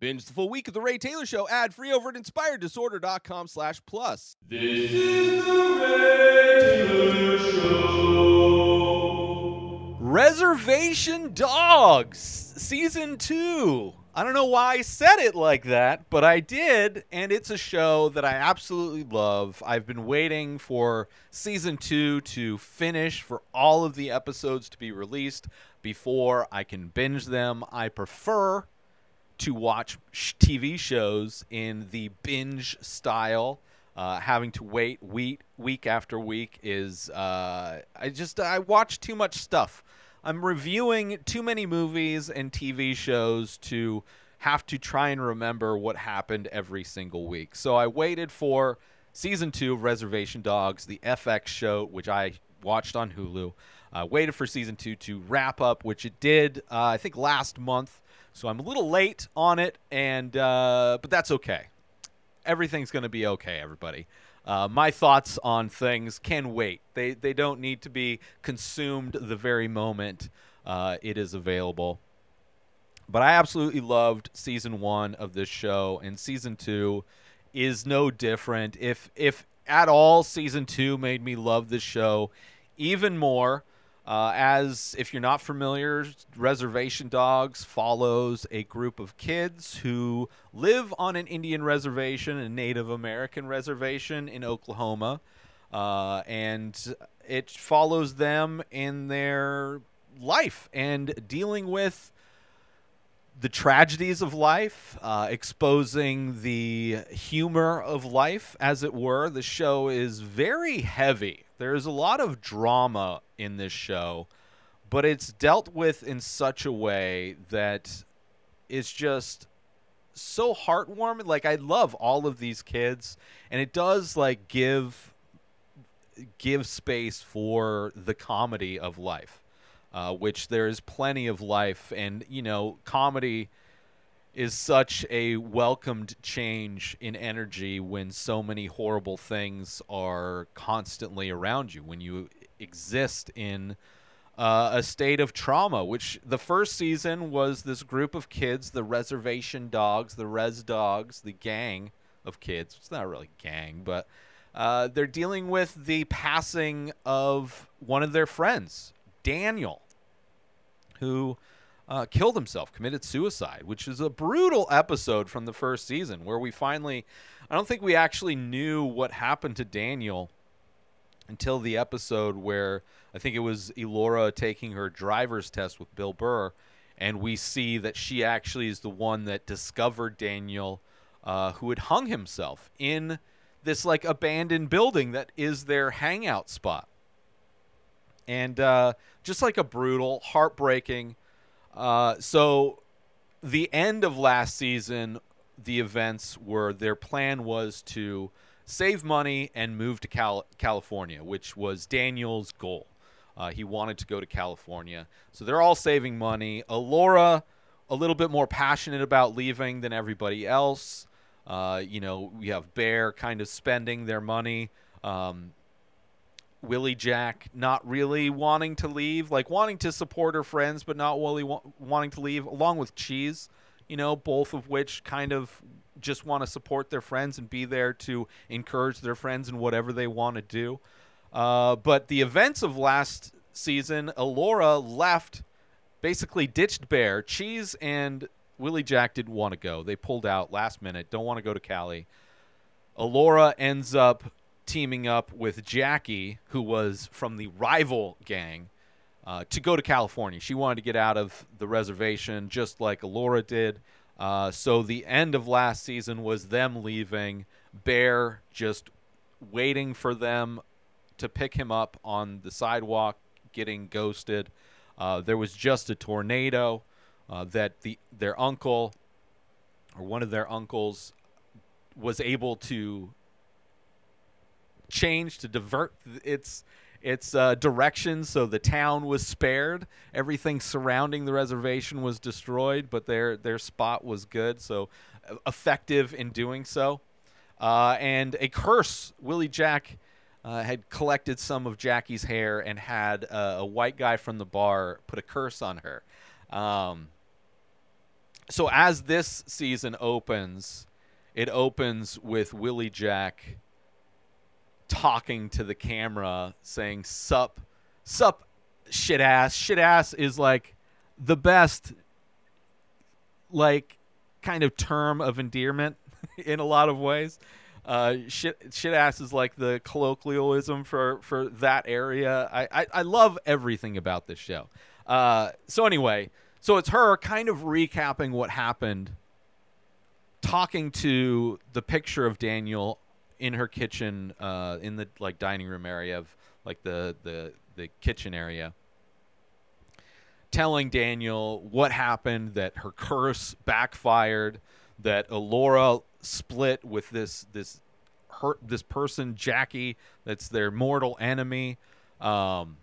Binge the full week of The Ray Taylor Show ad free over at inspireddisorder.com slash plus. This is the Ray Taylor Show. Reservation Dogs, Season 2. I don't know why I said it like that, but I did, and it's a show that I absolutely love. I've been waiting for Season 2 to finish, for all of the episodes to be released before I can binge them. I prefer to watch sh- TV shows in the binge style. Uh, having to wait week week after week is uh, I just I watch too much stuff. I'm reviewing too many movies and TV shows to have to try and remember what happened every single week. So I waited for season two of Reservation Dogs, the FX show, which I watched on Hulu. Uh, waited for season two to wrap up, which it did. Uh, I think last month. So I'm a little late on it, and uh, but that's okay. Everything's going to be okay, everybody. Uh, my thoughts on things can wait. They they don't need to be consumed the very moment uh, it is available. But I absolutely loved season one of this show, and season two is no different. If if at all, season two made me love this show even more. Uh, as if you're not familiar, Reservation Dogs follows a group of kids who live on an Indian reservation, a Native American reservation in Oklahoma, uh, and it follows them in their life and dealing with the tragedies of life, uh, exposing the humor of life, as it were. The show is very heavy. There's a lot of drama in this show, but it's dealt with in such a way that it's just so heartwarming. Like I love all of these kids, and it does like give give space for the comedy of life uh, which there is plenty of life. And, you know, comedy is such a welcomed change in energy when so many horrible things are constantly around you, when you exist in uh, a state of trauma, which the first season was this group of kids, the reservation dogs, the res dogs, the gang of kids. It's not really gang, but uh, they're dealing with the passing of one of their friends, Daniel, who uh, killed himself, committed suicide, which is a brutal episode from the first season where we finally, I don't think we actually knew what happened to Daniel until the episode where I think it was Elora taking her driver's test with Bill Burr, and we see that she actually is the one that discovered Daniel, uh, who had hung himself in this like abandoned building that is their hangout spot and uh, just like a brutal, heartbreaking. Uh, so, the end of last season, the events were their plan was to save money and move to Cal- California, which was Daniel's goal. Uh, he wanted to go to California, so they're all saving money. Elora, a little bit more passionate about leaving than everybody else. Uh, you know, we have Bear kind of spending their money. Um, Willie Jack not really wanting to leave, like wanting to support her friends, but not really wa- wanting to leave, along with Cheese, you know, both of which kind of just want to support their friends and be there to encourage their friends in whatever they want to do. Uh, but the events of last season, Elora left, basically ditched Bear. Cheese and Willie Jack didn't want to go. They pulled out last minute, don't want to go to Cali. Elora ends up teaming up with Jackie, who was from the rival gang, uh, to go to California. She wanted to get out of the reservation just like Laura did. Uh, so the end of last season was them leaving, Bear just waiting for them to pick him up on the sidewalk, getting ghosted. Uh, there was just a tornado uh, that the their uncle or one of their uncles was able to change to divert its its uh, direction so the town was spared. Everything surrounding the reservation was destroyed but their their spot was good so uh, effective in doing so. Uh, and a curse. Willie jack uh, had collected some of jackie's hair and had a white guy from the bar put a curse on her. Um, so as this season opens, it opens with Willie Jack talking to the camera saying sup sup shit ass. Shit ass is like the best like kind of term of endearment in a lot of ways. Uh, shit shit ass is like the colloquialism for for that area. I i, I love everything about this show. Uh, so anyway so it's her kind of recapping what happened talking to the picture of Daniel in her kitchen, uh, in the like dining room area of like the the the kitchen area, telling Daniel what happened, that her curse backfired, that Elora split with this this her this person Jackie that's their mortal enemy. Um,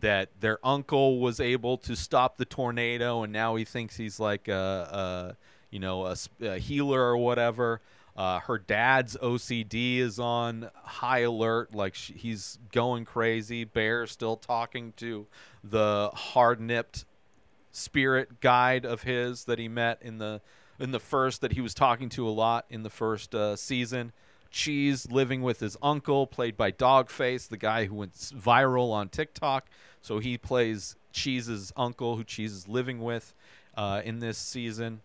that their uncle was able to stop the tornado, and now he thinks he's like a, a you know a, a healer or whatever. Uh, her dad's OCD is on high alert, like sh he's going crazy. Bear still talking to the hard-nipped spirit guide of his that he met in the in the first that he was talking to a lot in the first uh, season. Cheese living with his uncle, played by Dogface, the guy who went viral on TikTok. So he plays Cheese's uncle, who Cheese is living with uh, in this season,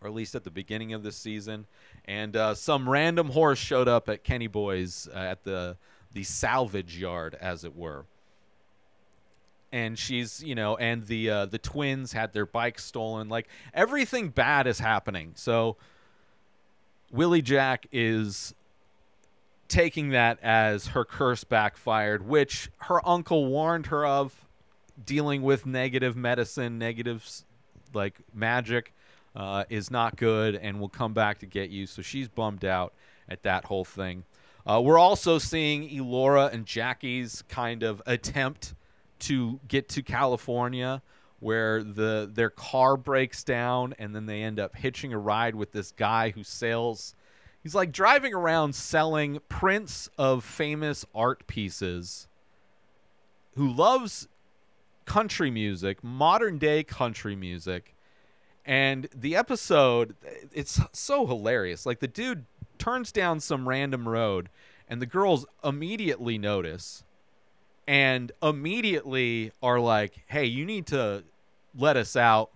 or at least at the beginning of this season. And uh, some random horse showed up at Kenny Boy's uh, at the the salvage yard, as it were. And she's you know and the uh, the twins had their bikes stolen. Like everything bad is happening. So willie jack is taking that as her curse backfired which her uncle warned her of dealing with negative medicine negative s- like magic uh, is not good and will come back to get you so she's bummed out at that whole thing uh, we're also seeing elora and jackie's kind of attempt to get to California where the their car breaks down and then they end up hitching a ride with this guy who sells he's like driving around selling prints of famous art pieces who loves country music, modern day country music. And the episode it's so hilarious. Like the dude turns down some random road and the girls immediately notice and immediately are like, "Hey, you need to let us out,"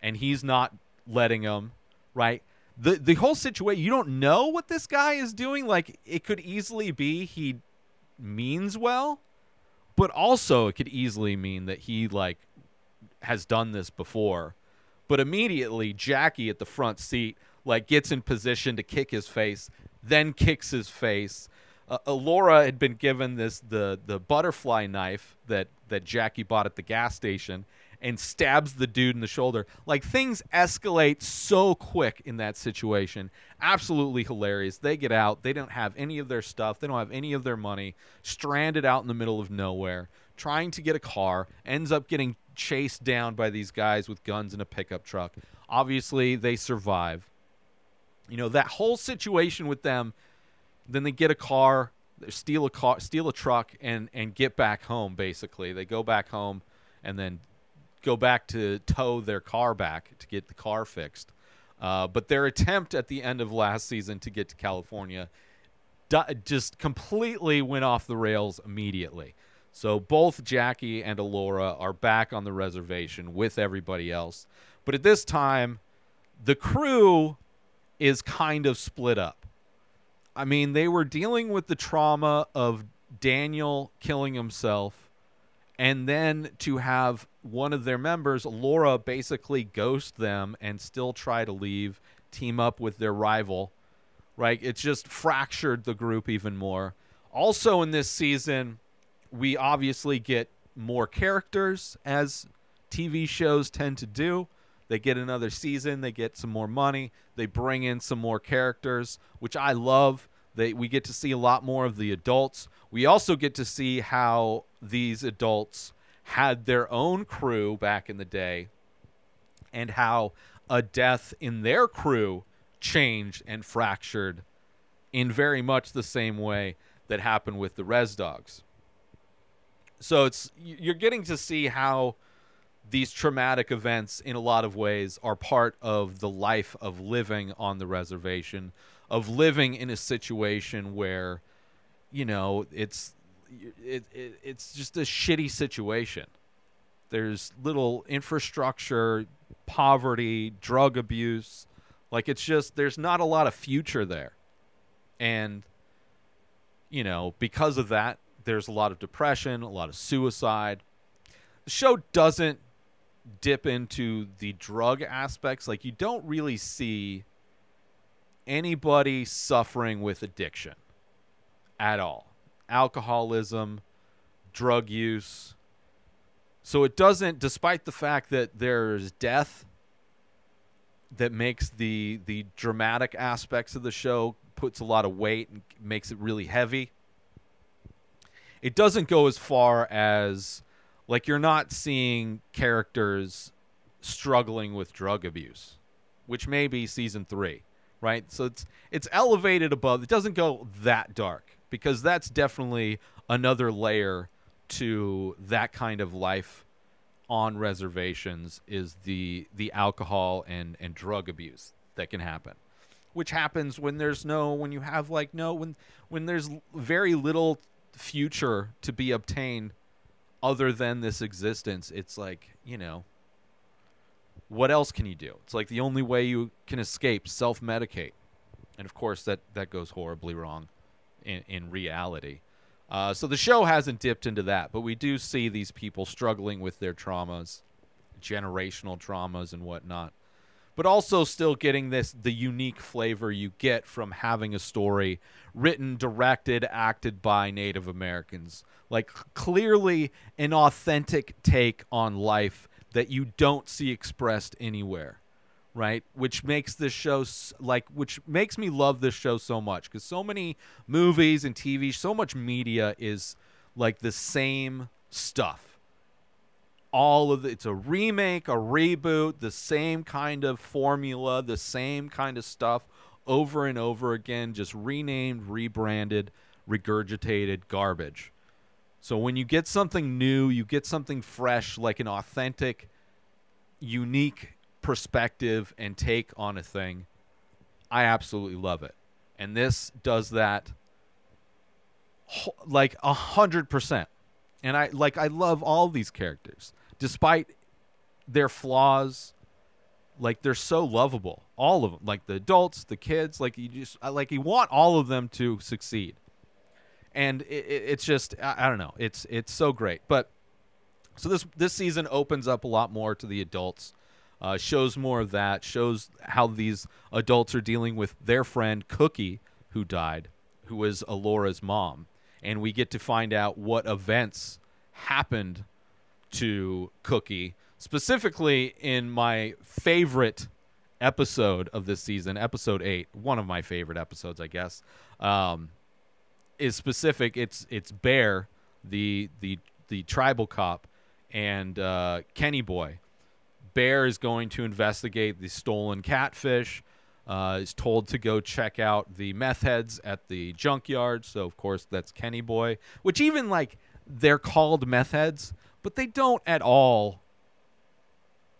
and he's not letting them. Right? the The whole situation, you don't know what this guy is doing. Like, it could easily be he means well, but also it could easily mean that he like has done this before. But immediately, Jackie at the front seat like gets in position to kick his face, then kicks his face uh, Laura had been given this the the butterfly knife that that Jackie bought at the gas station and stabs the dude in the shoulder. Like things escalate so quick in that situation. Absolutely hilarious. They get out. They don't have any of their stuff. They don't have any of their money. Stranded out in the middle of nowhere, trying to get a car. Ends up getting chased down by these guys with guns in a pickup truck. Obviously, they survive. You know that whole situation with them then they get a car steal a car steal a truck and and get back home basically they go back home and then go back to tow their car back to get the car fixed uh, but their attempt at the end of last season to get to california just completely went off the rails immediately so both jackie and elora are back on the reservation with everybody else but at this time the crew is kind of split up I mean, they were dealing with the trauma of Daniel killing himself, and then to have one of their members, Laura, basically ghost them and still try to leave, team up with their rival. Right? It's just fractured the group even more. Also, in this season, we obviously get more characters, as TV shows tend to do. They get another season, they get some more money, they bring in some more characters, which I love. They we get to see a lot more of the adults. We also get to see how these adults had their own crew back in the day and how a death in their crew changed and fractured in very much the same way that happened with the Res Dogs. So it's you're getting to see how these traumatic events in a lot of ways are part of the life of living on the reservation of living in a situation where you know it's it, it it's just a shitty situation. There's little infrastructure poverty drug abuse. Like it's just there's not a lot of future there. And you know because of that there's a lot of depression a lot of suicide. The show doesn't dip into the drug aspects. Like you don't really see anybody suffering with addiction at all. Alcoholism drug use. So it doesn't despite the fact that there's death that makes the the dramatic aspects of the show puts a lot of weight and makes it really heavy it doesn't go as far as like you're not seeing characters struggling with drug abuse, which may be season three, right? So it's it's elevated above. It doesn't go that dark because that's definitely another layer to that kind of life on reservations is the the alcohol and and drug abuse that can happen which happens when there's no when you have like no when when there's very little future to be obtained other than this existence it's like you know what else can you do? It's like the only way you can escape self-medicate. And of course that that goes horribly wrong in in reality. Uh, so the show hasn't dipped into that but we do see these people struggling with their traumas generational traumas and whatnot but also still getting this the unique flavor you get from having a story written, directed, acted by Native Americans. Like clearly an authentic take on life that you don't see expressed anywhere. Right, which makes this show like, which makes me love this show so much because so many movies and TV, so much media is like the same stuff all of the, it's a remake, a reboot, the same kind of formula, the same kind of stuff over and over again, just renamed, rebranded, regurgitated garbage. So when you get something new, you get something fresh, like an authentic, unique perspective and take on a thing. I absolutely love it. And this does that like a hundred percent. And I like I love all these characters, despite their flaws. Like they're so lovable, all of them. Like the adults, the kids. Like you just like you want all of them to succeed. And it, it, it's just I, I don't know. It's it's so great. But so this this season opens up a lot more to the adults. Uh, shows more of that. Shows how these adults are dealing with their friend Cookie, who died, who was Elora's mom, and we get to find out what events happened to Cookie, specifically in my favorite episode of this season, episode eight, one of my favorite episodes, I guess. Um, is specific. It's it's Bear, the the the tribal cop, and uh, Kenny Boy. Bear is going to investigate the stolen catfish. Uh, is told to go check out the meth heads at the junkyard. So of course that's Kenny Boy, which even like they're called meth heads, but they don't at all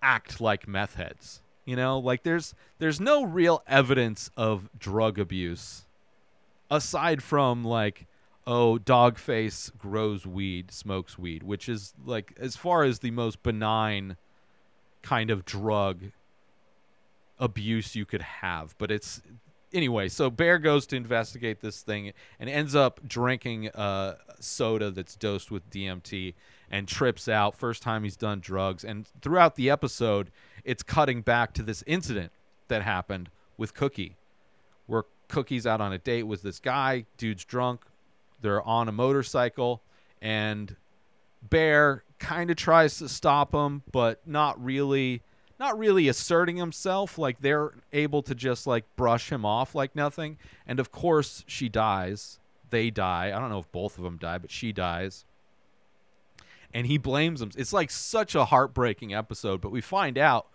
act like meth heads. You know, like there's there's no real evidence of drug abuse aside from like oh dogface grows weed smokes weed which is like as far as the most benign kind of drug abuse you could have but it's anyway so bear goes to investigate this thing and ends up drinking uh, soda that's dosed with dmt and trips out first time he's done drugs and throughout the episode it's cutting back to this incident that happened with cookie where Cookie's out on a date with this guy. Dude's drunk. They're on a motorcycle, and Bear kind of tries to stop him, but not really, not really asserting himself. Like they're able to just like brush him off like nothing. And of course, she dies. They die. I don't know if both of them die, but she dies. And he blames them. It's like such a heartbreaking episode, but we find out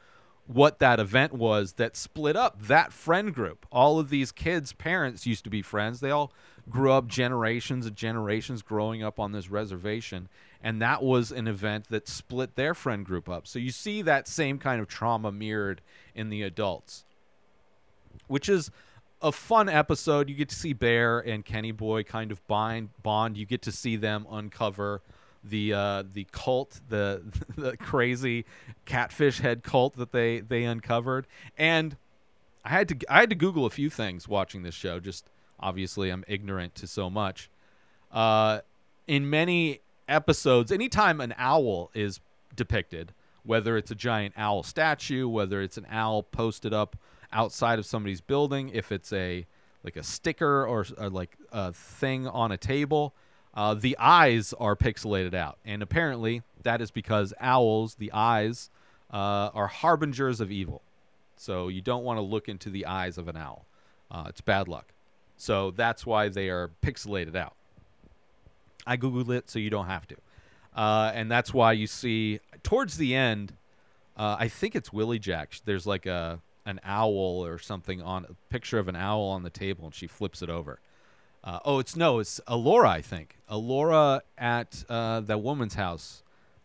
what that event was that split up that friend group. All of these kids' parents used to be friends. They all grew up generations and generations growing up on this reservation. And that was an event that split their friend group up. So you see that same kind of trauma mirrored in the adults, which is a fun episode. You get to see Bear and Kenny Boy kind of bind bond. You get to see them uncover the uh, the cult, the the crazy catfish head cult that they they uncovered. And I had to I had to Google a few things watching this show. Just obviously, I'm ignorant to so much. Uh, in many episodes, anytime an owl is depicted, whether it's a giant owl statue, whether it's an owl posted up outside of somebody's building, if it's a like a sticker or, or like a thing on a table, uh, the eyes are pixelated out, and apparently that is because owls, the eyes, uh, are harbingers of evil. So you don't want to look into the eyes of an owl; uh, it's bad luck. So that's why they are pixelated out. I googled it, so you don't have to, uh, and that's why you see towards the end. Uh, I think it's Willie Jack. There's like a an owl or something on a picture of an owl on the table, and she flips it over. Uh, oh, it's no, it's Elora, I think. Elora at uh, that woman's house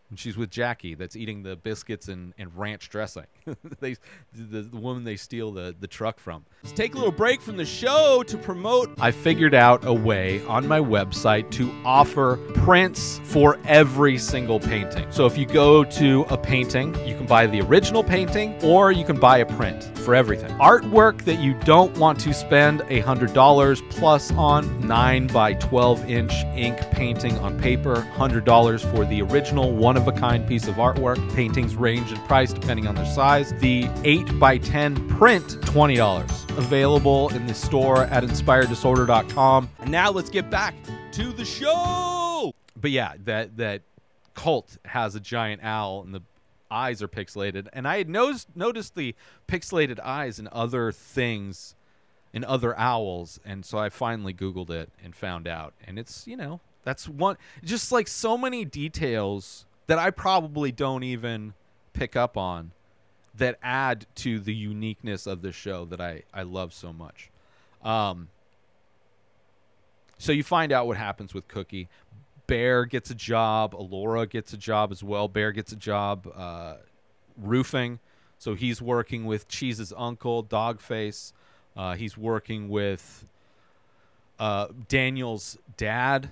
when she's with Jackie that's eating the biscuits and, and ranch dressing. they, the, the woman they steal the, the truck from. Let's take a little break from the show to promote. I figured out a way on my website to offer prints for every single painting. So if you go to a painting, you can buy the original painting or you can buy a print for everything. Artwork that you don't want to spend $100 plus on 9 by 12 inch ink painting on paper, $100 for the original one of a kind piece of artwork. Paintings range in price depending on their size. The 8 by 10 print, $20. Available in the store at inspireddisorder.com. And now let's get back to the show. But yeah, that that cult has a giant owl and the eyes are pixelated. And I had noticed noticed the pixelated eyes in other things in other owls and so I finally googled it and found out. And it's, you know, that's one just like so many details that I probably don't even pick up on that add to the uniqueness of the show that I, I love so much. Um, so you find out what happens with Cookie. Bear gets a job. Alora gets a job as well. Bear gets a job uh, roofing. So he's working with Cheese's uncle, Dogface. Uh, he's working with uh, Daniel's dad,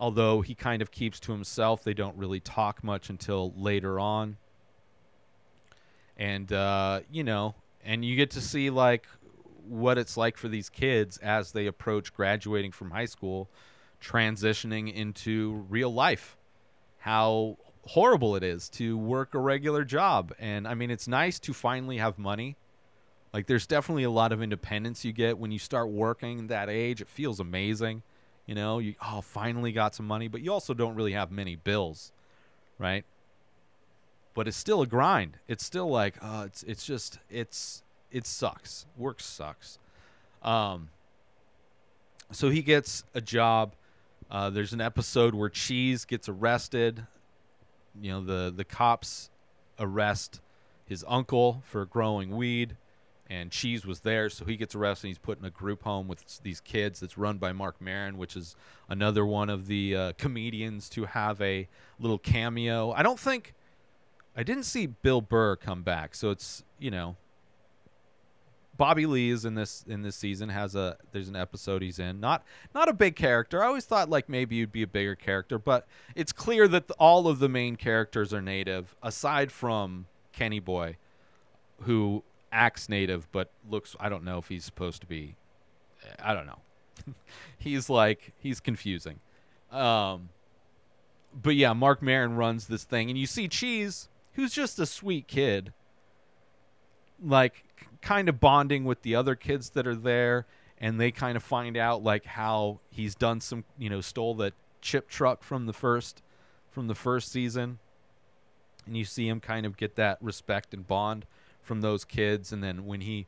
although he kind of keeps to himself. They don't really talk much until later on. And, uh, you know, and you get to see, like, what it's like for these kids as they approach graduating from high school, transitioning into real life. How horrible it is to work a regular job. And I mean, it's nice to finally have money. Like, there's definitely a lot of independence you get when you start working that age. It feels amazing. You know, you, oh, finally got some money, but you also don't really have many bills, right? But it's still a grind. It's still like, uh, it's, it's just, it's, it sucks. Work sucks. Um, so he gets a job. Uh, there's an episode where Cheese gets arrested. You know, the the cops arrest his uncle for growing weed, and Cheese was there, so he gets arrested. He's put in a group home with these kids that's run by Marc Maron, which is another one of the uh, comedians to have a little cameo. I don't think I didn't see Bill Burr come back, so it's you know Bobby Lee is in this in this season has a there's an episode he's in not not a big character. I always thought like maybe you'd be a bigger character, but it's clear that the, all of the main characters are native aside from Kenny Boy, who acts native but looks I don't know if he's supposed to be. I don't know. he's like he's confusing. Um, but yeah, Marc Maron runs this thing, and you see Cheese, who's just a sweet kid like kind of bonding with the other kids that are there and they kind of find out like how he's done some you know stole that chip truck from the first from the first season. And you see him kind of get that respect and bond from those kids and then when he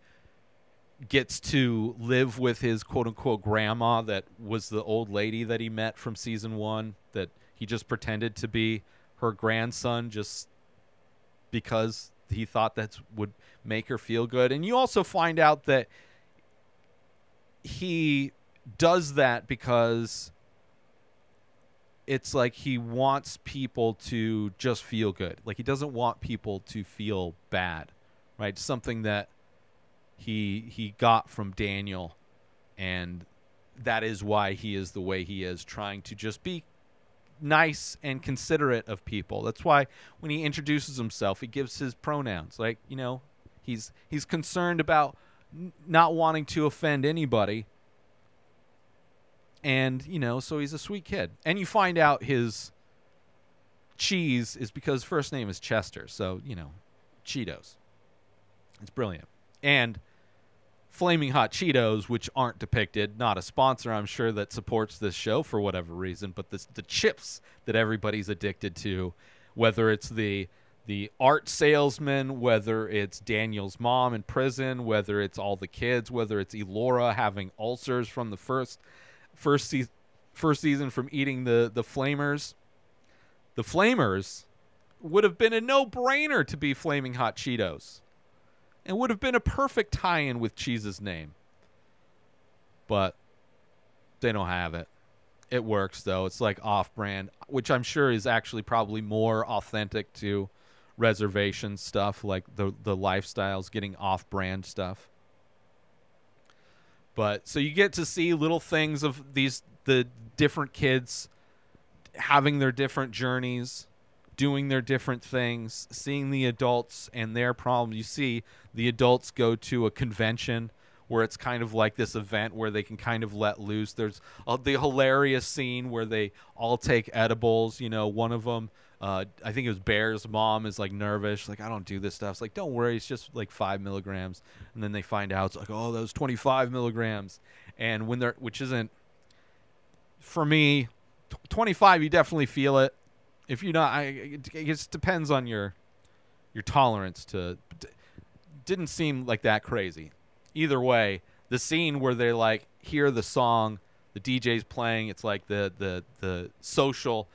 gets to live with his quote unquote grandma that was the old lady that he met from season 1 that he just pretended to be her grandson just because he thought that would make her feel good. And you also find out that he does that because it's like he wants people to just feel good. Like he doesn't want people to feel bad, right? Something that he he got from Daniel, and that is why he is the way he is, trying to just be nice and considerate of people. That's why when he introduces himself, he gives his pronouns. Like you know, he's he's concerned about n- not wanting to offend anybody. And you know so he's a sweet kid. And you find out his cheese is because first name is chester. So you know cheetos. It's brilliant. And flaming hot cheetos which aren't depicted not a sponsor i'm sure that supports this show for whatever reason but the, the chips that everybody's addicted to whether it's the the art salesman whether it's daniel's mom in prison whether it's all the kids whether it's elora having ulcers from the first first season first season from eating the the flamers the flamers would have been a no-brainer to be flaming hot cheetos and would have been a perfect tie-in with cheese's name. But they don't have it. It works though. It's like off-brand which i'm sure is actually probably more authentic to reservation stuff like the the lifestyles getting off-brand stuff. But so you get to see little things of these the different kids having their different journeys, doing their different things, seeing the adults and their problems. You see the adults go to a convention where it's kind of like this event where they can kind of let loose. There's the hilarious scene where they all take edibles. You know, one of them, uh, I think it was Bear's mom, is like nervous. Like, I don't do this stuff. It's like, don't worry, it's just like five milligrams. And then they find out it's like, oh, those 25 milligrams. And when they're, which isn't, for me, 25, you definitely feel it. If you're not, I, it, it just depends on your your tolerance to. d- Didn't seem like that crazy. Either way, the scene where they like hear the song, the DJ's playing. It's like the the the social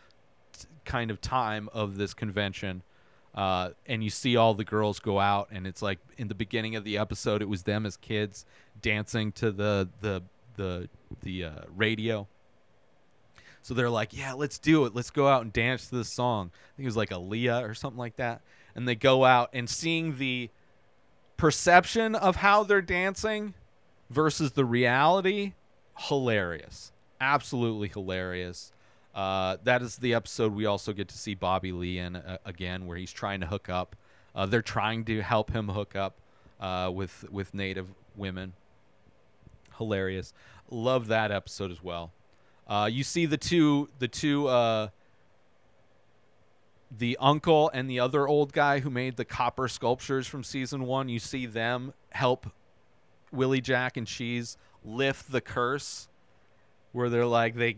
t- kind of time of this convention. Uh, and you see all the girls go out, and it's like in the beginning of the episode, it was them as kids dancing to the the the the uh, radio. So they're like, "Yeah, let's do it. Let's go out and dance to this song." I think it was like Aaliyah or something like that. And they go out and seeing the perception of how they're dancing versus the reality, hilarious. Absolutely hilarious. Uh, that is the episode we also get to see Bobby Lee in uh, again, where he's trying to hook up. Uh, they're trying to help him hook up uh, with with Native women. Hilarious. Love that episode as well. Uh, you see the two the two uh, the uncle and the other old guy who made the copper sculptures from season one. You see them help Willie Jack and Cheese lift the curse, where they're like they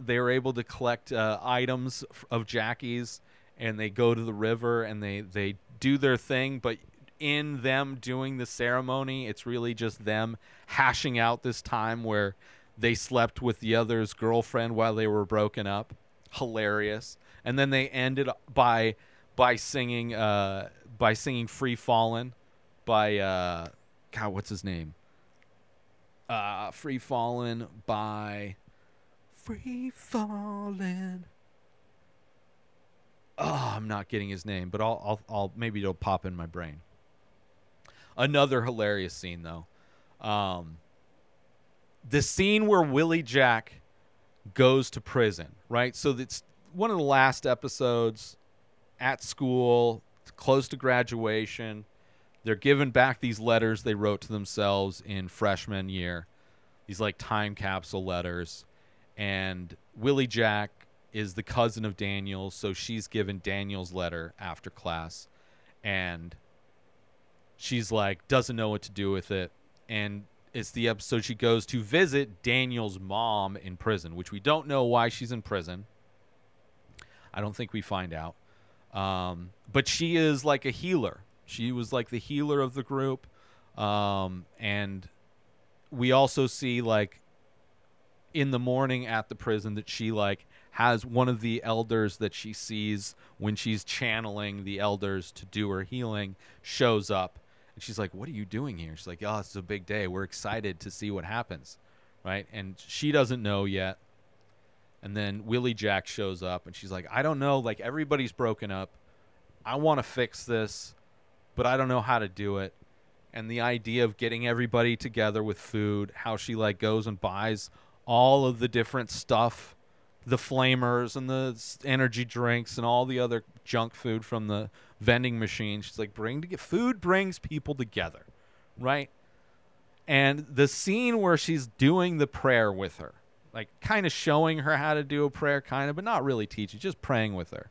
they were able to collect uh, items of Jackie's, and they go to the river and they they do their thing, but in them doing the ceremony, it's really just them hashing out this time where they slept with the other's girlfriend while they were broken up. Hilarious. And then they ended by by singing uh by singing Free Fallin' by uh God, what's his name? Uh Free Fallin' by Free Fallin'. Oh, I'm not getting his name, but I'll I'll, I'll maybe it'll pop in my brain. Another hilarious scene though. Um the scene where Willie Jack goes to prison, right? So it's one of the last episodes at school, close to graduation. They're given back these letters they wrote to themselves in freshman year, these like time capsule letters. And Willie Jack is the cousin of Daniel, so she's given Daniel's letter after class. And she's like, doesn't know what to do with it. And it's the episode she goes to visit Daniel's mom in prison, which we don't know why she's in prison. I don't think we find out. Um, but she is like a healer. She was like the healer of the group. Um, and we also see like in the morning at the prison that she like has one of the elders that she sees when she's channeling the elders to do her healing shows up and she's like what are you doing here? She's like oh it's a big day. We're excited to see what happens. Right? And she doesn't know yet. And then Willie Jack shows up and she's like, I don't know, like everybody's broken up. I want to fix this, but I don't know how to do it. And the idea of getting everybody together with food, how she like goes and buys all of the different stuff, the flamers and the energy drinks and all the other junk food from the vending machine. She's like, bring to get food brings people together, right? And the scene where she's doing the prayer with her, like kind of showing her how to do a prayer, kind of, but not really teaching, just praying with her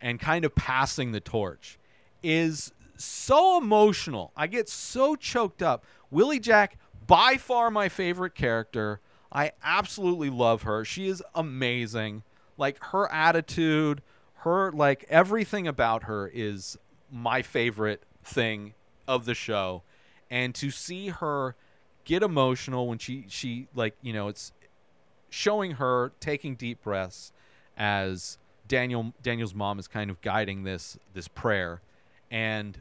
and kind of passing the torch is so emotional. I get so choked up. Willie Jack, by far my favorite character. I absolutely love her. She is amazing. Like her attitude, her like everything about her is my favorite thing of the show. And to see her get emotional when she she like, you know, it's showing her taking deep breaths as Daniel Daniel's mom is kind of guiding this this prayer. And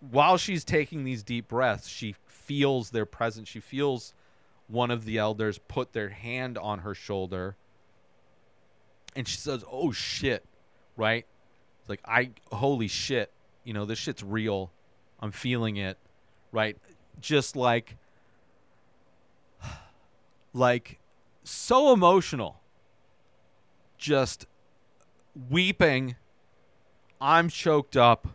while she's taking these deep breaths she feels their presence. She feels one of the elders put their hand on her shoulder. And she says oh shit right? It's like I holy shit you know this shit's real. I'm feeling it right? Just like like so emotional. Just weeping. I'm choked up.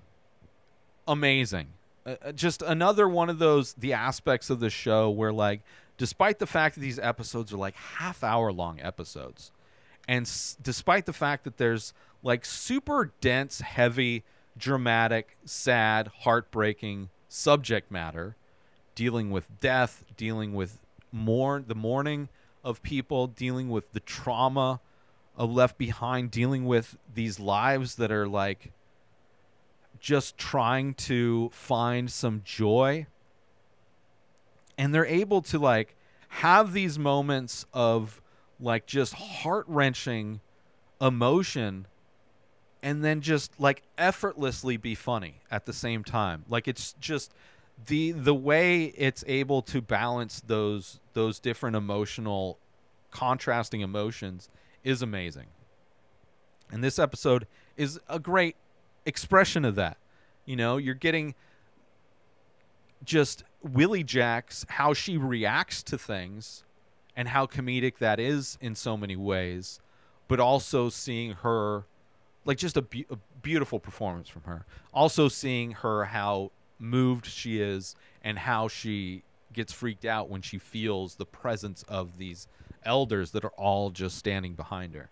Amazing. Uh, uh, just another one of those the aspects of the show where like despite the fact that these episodes are like half hour long episodes and s- despite the fact that there's like super dense heavy dramatic sad heartbreaking subject matter dealing with death dealing with mourn the mourning of people dealing with the trauma of left behind dealing with these lives that are like just trying to find some joy. And they're able to like have these moments of like just heart-wrenching emotion and then just like effortlessly be funny at the same time. Like it's just the the way it's able to balance those those different emotional contrasting emotions is amazing. And this episode is a great expression of that. You know you're getting just willie jack's how she reacts to things and how comedic that is in so many ways but also seeing her like just a, a beautiful performance from her. Also seeing her how moved she is and how she gets freaked out when she feels the presence of these elders that are all just standing behind her.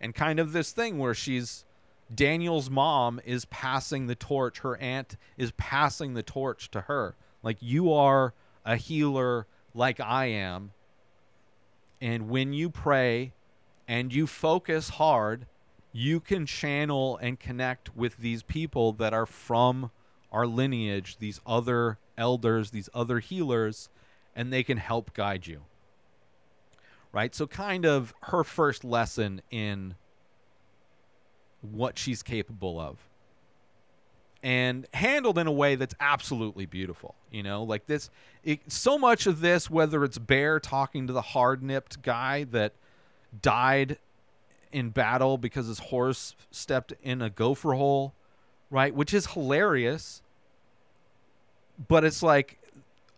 And kind of this thing where she's Daniel's mom is passing the torch. Her aunt is passing the torch to her. Like you are a healer like I am. And when you pray and you focus hard you can channel and connect with these people that are from our lineage, these other elders, these other healers, and they can help guide you. Right? So, kind of her first lesson in what she's capable of. And handled in a way that's absolutely beautiful. You know, like this, it, so much of this, whether it's Bear talking to the hard nipped guy that died in battle because his horse stepped in a gopher hole, right? Which is hilarious. But it's like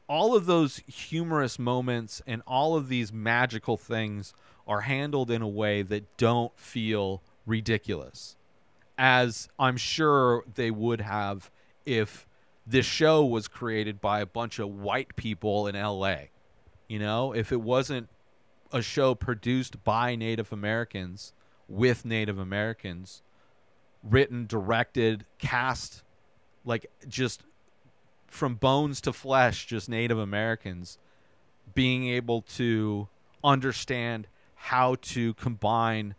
all of those humorous moments and all of these magical things are handled in a way that don't feel ridiculous, as I'm sure they would have if this show was created by a bunch of white people in LA. You know, if it wasn't a show produced by Native Americans with Native Americans, written, directed, cast, like just from bones to flesh, just Native Americans being able to understand how to combine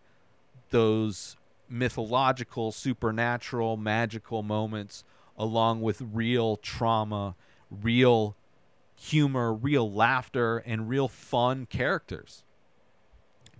those mythological, supernatural, magical moments along with real trauma, real humor, real laughter, and real fun characters.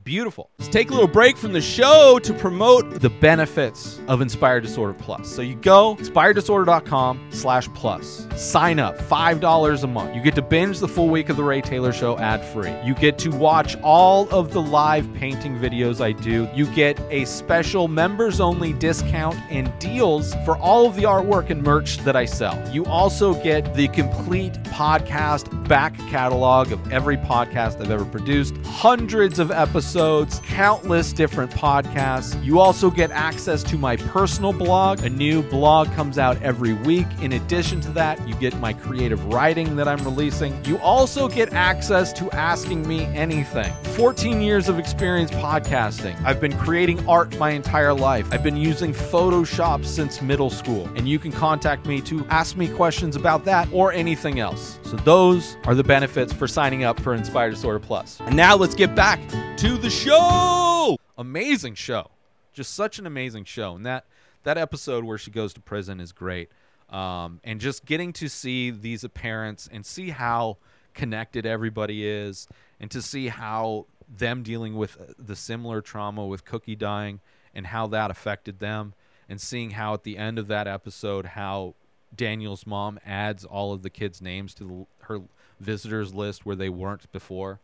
Beautiful. Let's take a little break from the show to promote the benefits of Inspired Disorder Plus. So you go inspireddisorder.com slash plus. Sign up, $5 a month. You get to binge the full week of the Ray Taylor Show ad-free. You get to watch all of the live painting videos I do. You get a special members-only discount and deals for all of the artwork and merch that I sell. You also get the complete podcast back catalog of every podcast I've ever produced, hundreds of episodes, countless different podcasts. You also get access to my personal blog. A new blog comes out every week. In addition to that, you get my creative writing that I'm releasing. You also get access to asking me anything. 14 years of experience podcasting. I've been creating art my entire life. I've been using Photoshop since middle school, and you can contact me to ask me questions about that or anything else. So those are the benefits for signing up for Inspired Disorder Plus. And now let's get back to the show. Amazing show. Just such an amazing show. And that that episode where she goes to prison is great. Um, and just getting to see these parents and see how connected everybody is and to see how them dealing with the similar trauma with Cookie dying and how that affected them and seeing how at the end of that episode how Daniel's mom adds all of the kids' names to the, her visitors list where they weren't before,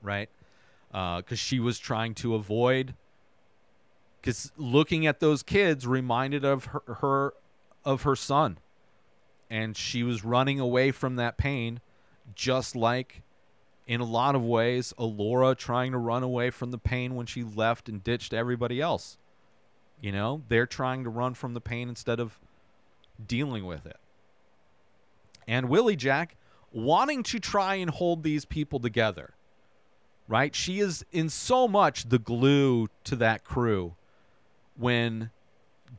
right? Uh, because she was trying to avoid. Because looking at those kids reminded of her, her of her son, and she was running away from that pain, just like in a lot of ways, Elora trying to run away from the pain when she left and ditched everybody else. You know, they're trying to run from the pain instead of dealing with it. And Willie Jack wanting to try and hold these people together. Right? She is in so much the glue to that crew when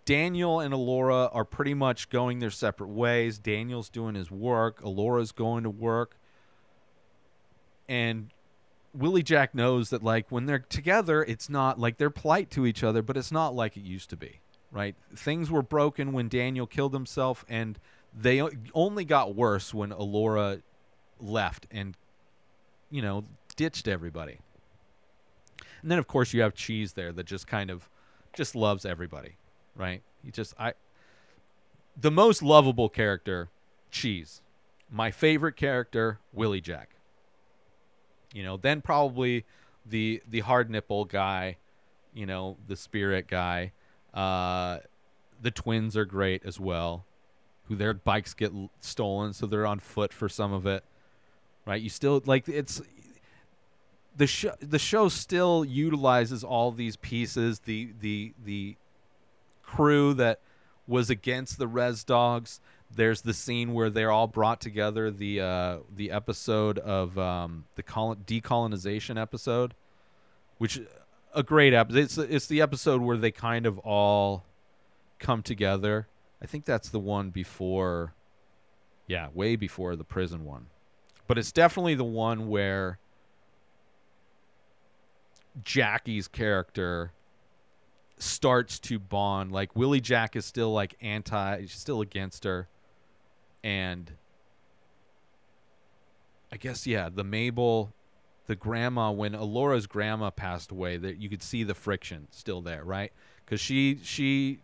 Daniel and Elora are pretty much going their separate ways. Daniel's doing his work, Elora's going to work. And Willie Jack knows that like when they're together, it's not like they're polite to each other, but it's not like it used to be, right? Things were broken when Daniel killed himself and they only got worse when Elora left and you know, ditched everybody. And then of course you have Cheese there that just kind of just loves everybody, right? He just I the most lovable character, Cheese. My favorite character, Willie Jack. You know, then probably the the hard nipple guy, you know, the spirit guy. Uh the twins are great as well. Who their bikes get stolen, so they're on foot for some of it. Right? You still like it's the show the show still utilizes all these pieces the the the crew that was against the res dogs. There's the scene where they're all brought together the uh the episode of um the colon- decolonization episode which a great episode it's it's the episode where they kind of all come together. I think that's the one before yeah way before the prison one. But it's definitely the one where Jackie's character starts to bond. Like Willie Jack is still like anti, still against her, and I guess yeah, the Mabel, the grandma when Elora's grandma passed away, that you could see the friction still there, right? Because she she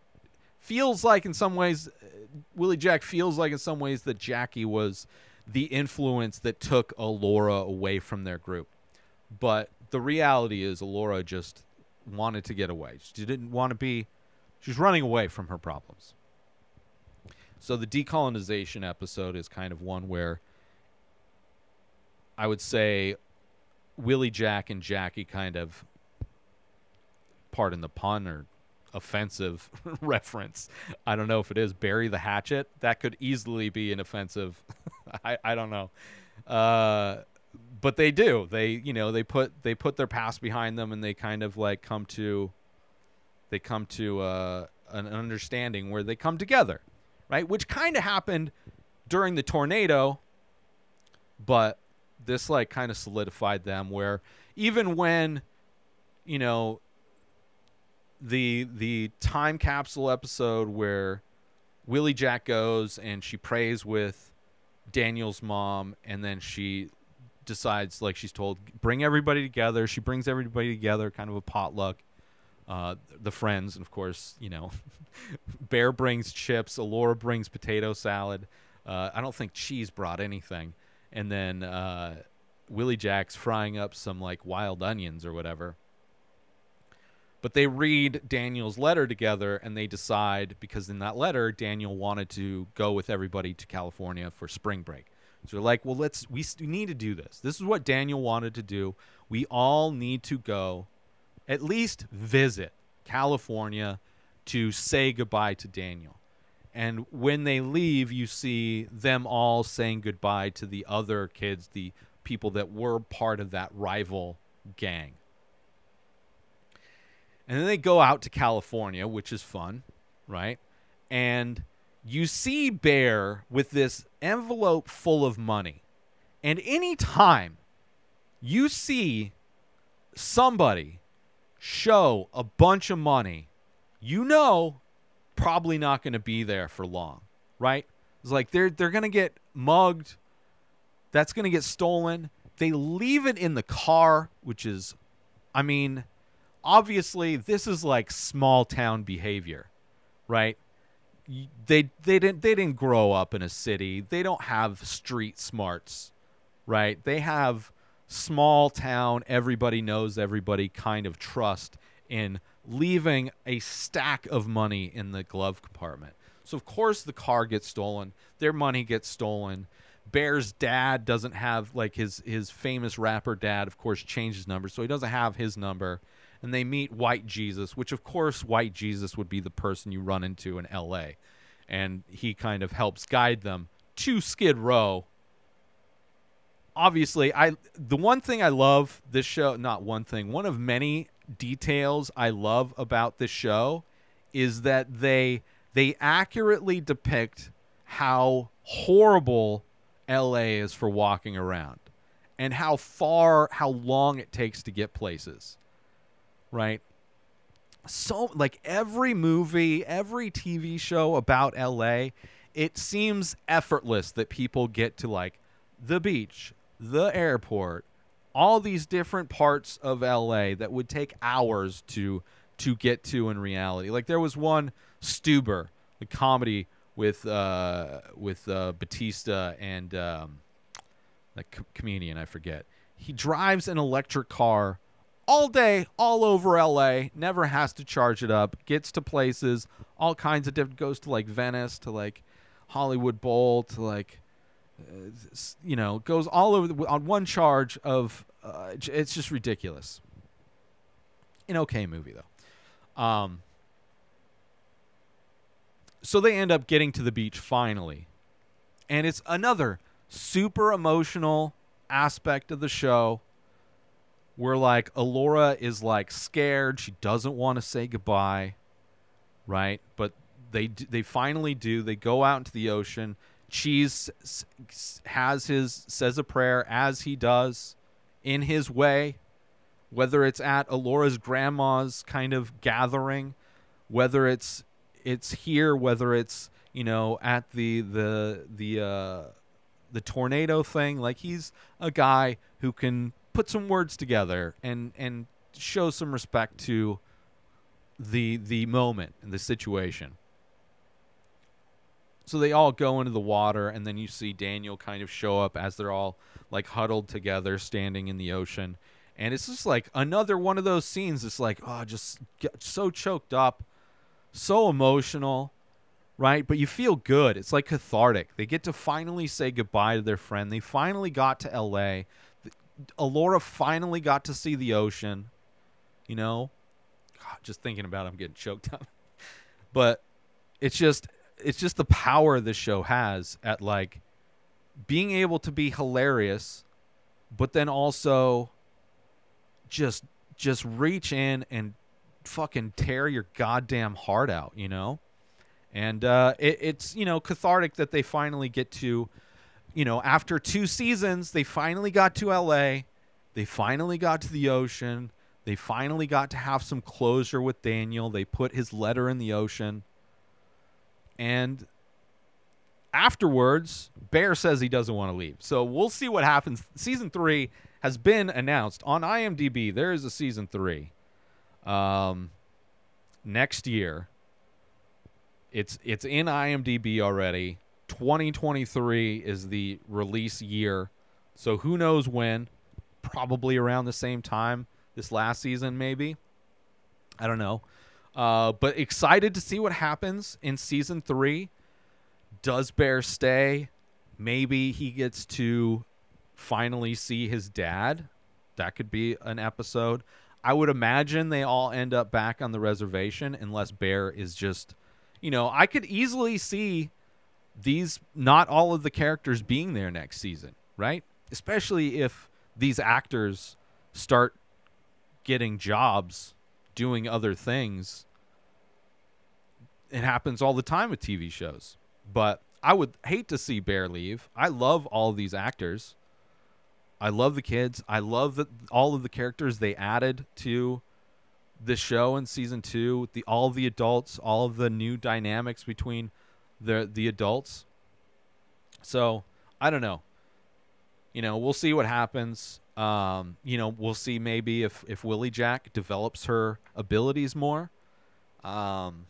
feels like in some ways, uh, Willie Jack feels like in some ways that Jackie was the influence that took Elora away from their group, but the reality is Elora just wanted to get away. She didn't want to be she's running away from her problems. So the decolonization episode is kind of one where I would say Willie Jack and Jackie kind of pardon the pun or offensive reference. I don't know if it is bury the hatchet. That could easily be an offensive I, I don't know. Uh but they do. They you know they put they put their past behind them and they kind of like come to they come to uh, an understanding where they come together, right? Which kind of happened during the tornado, but this like kind of solidified them where even when you know the the time capsule episode where Willie Jack goes and she prays with Daniel's mom and then she decides, like she's told, bring everybody together. She brings everybody together, kind of a potluck. Uh, the friends, and of course, you know, Bear brings chips. Elora brings potato salad. Uh, I don't think Cheese brought anything. And then uh, Willie Jack's frying up some like wild onions or whatever. But they read Daniel's letter together and they decide because in that letter Daniel wanted to go with everybody to California for spring break. So they're like, "Well, let's we, we need to do this. This is what Daniel wanted to do. We all need to go at least visit California to say goodbye to Daniel." And when they leave, you see them all saying goodbye to the other kids, the people that were part of that rival gang. And then they go out to California, which is fun, right? And you see Bear with this envelope full of money. And anytime you see somebody show a bunch of money, you know probably not going to be there for long, right? It's like they're they're going to get mugged. That's going to get stolen. They leave it in the car, which is I mean, obviously this is like small town behavior, right? They they didn't they didn't grow up in a city. They don't have street smarts, right? They have small town everybody knows everybody kind of trust in leaving a stack of money in the glove compartment. So of course the car gets stolen, their money gets stolen. Bear's dad doesn't have like his his famous rapper dad of course changed his number, so he doesn't have his number. And they meet White Jesus, which of course White Jesus would be the person you run into in LA. And he kind of helps guide them to Skid Row obviously i the one thing i love this show not one thing one of many details i love about this show is that they they accurately depict how horrible la is for walking around and how far how long it takes to get places right? So like every movie every tv show about la it seems effortless that people get to like the beach the airport all these different parts of la that would take hours to to get to in reality. Like there was one stuber the comedy with uh with uh Bautista and um the co- comedian i forget. He drives an electric car all day, all over LA, never has to charge it up, gets to places, all kinds of different, goes to like Venice, to like Hollywood Bowl, to like, uh, you know, goes all over the, on one charge of, uh, it's just ridiculous. An okay movie though. Um, so they end up getting to the beach finally. And it's another super emotional aspect of the show where like Elora is like scared, she doesn't want to say goodbye, right? But they they finally do. They go out into the ocean. Cheese has his says a prayer as he does in his way, whether it's at Elora's grandma's kind of gathering, whether it's it's here, whether it's you know at the the the uh, the tornado thing. Like he's a guy who can put some words together and and show some respect to the the moment and the situation. So they all go into the water, and then you see Daniel kind of show up as they're all like huddled together, standing in the ocean. And it's just like another one of those scenes. It's like, oh, just so choked up, so emotional, right? But you feel good. It's like cathartic. They get to finally say goodbye to their friend. They finally got to LA. Elora finally got to see the ocean. You know, God, just thinking about it, I'm getting choked up. But it's just it's just the power this show has at like being able to be hilarious, but then also just just reach in and fucking tear your goddamn heart out, you know? And uh, it, it's you know cathartic that they finally get to, you know, after two seasons, they finally got to L.A. They finally got to the ocean. They finally got to have some closure with Daniel. They put his letter in the ocean, and afterwards, Bear says he doesn't want to leave. So we'll see what happens. Season three has been announced on IMDb. There is a season three. Um, next year. It's it's in IMDb already. 2023 is the release year. So who knows when? Probably around the same time this last season, maybe. I don't know. Uh, but excited to see what happens in season three. Does Bear stay? Maybe he gets to finally see his dad. That could be an episode. I would imagine they all end up back on the reservation unless Bear is just, you know, I could easily see these not all of the characters being there next season, right? Especially if these actors start getting jobs doing other things. It happens all the time with TV shows. But I would hate to see Bear leave. I love all these actors. I love the kids. I love that all of the characters they added to the show in season two. The all the adults, all of the new dynamics between the the adults. So I don't know. You know, we'll see what happens. Um, you know, we'll see maybe if if Willie Jack develops her abilities more. Um,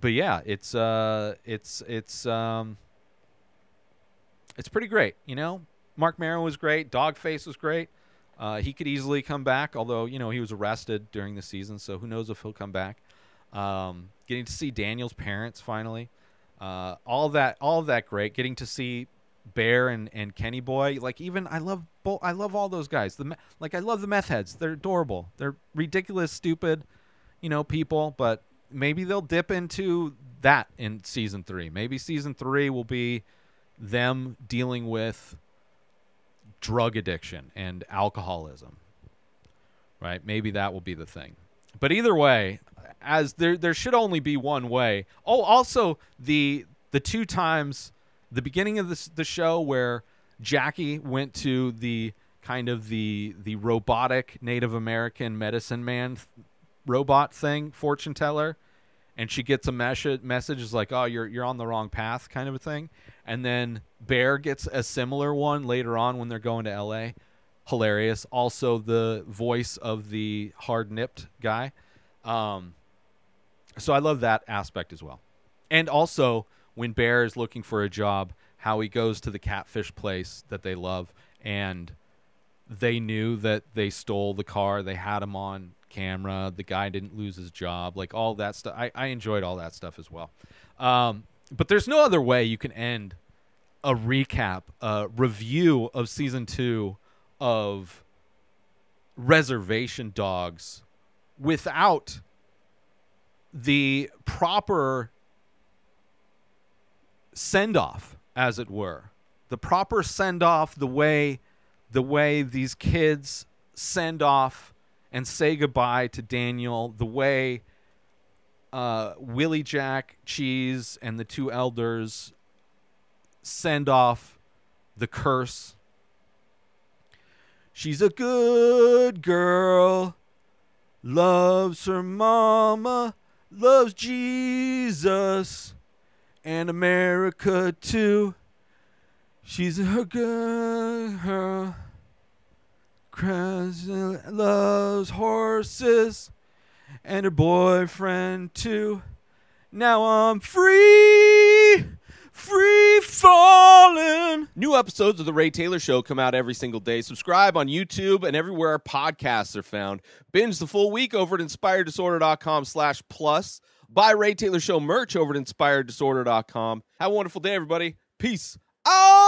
but yeah, it's uh, it's it's um, it's pretty great. You know, Marc Maron was great. Dogface was great. Uh, he could easily come back, although you know he was arrested during the season, so who knows if he'll come back. Um, getting to see Daniel's parents finally, uh, all that, all that great. Getting to see Bear and, and Kenny Boy, like even I love both. I love all those guys. The like I love the meth heads. They're adorable. They're ridiculous, stupid, you know, people. But maybe they'll dip into that in season three. Maybe season three will be them dealing with drug addiction and alcoholism. Right? Maybe that will be the thing. But either way, as there there should only be one way. Oh, also the the two times the beginning of this the show where Jackie went to the kind of the the robotic Native American medicine man th- robot thing, fortune teller, and she gets a message message is like, "Oh, you're you're on the wrong path," kind of a thing. And then Bear gets a similar one later on when they're going to L.A. Hilarious. Also, the voice of the hard nipped guy. Um, so I love that aspect as well. And also, when Bear is looking for a job, how he goes to the catfish place that they love, and they knew that they stole the car. They had him on camera. The guy didn't lose his job. Like all that stuff. I, I enjoyed all that stuff as well. Um, but there's no other way you can end a recap, a review of season two of Reservation Dogs without the proper send off, as it were. The proper send off, the way the way these kids send off and say goodbye to Daniel, the way uh, Willie Jack, Cheese, and the two elders send off the curse. She's a good girl, loves her mama, loves Jesus and America too. She's a girl, cries, loves horses and her boyfriend too. Now I'm free, free falling. New episodes of The Ray Taylor Show come out every single day. Subscribe on YouTube and everywhere our podcasts are found. Binge the full week over at inspireddisorder.com slash plus. Buy Ray Taylor Show merch over at inspireddisorder.com. Have a wonderful day, everybody. Peace out!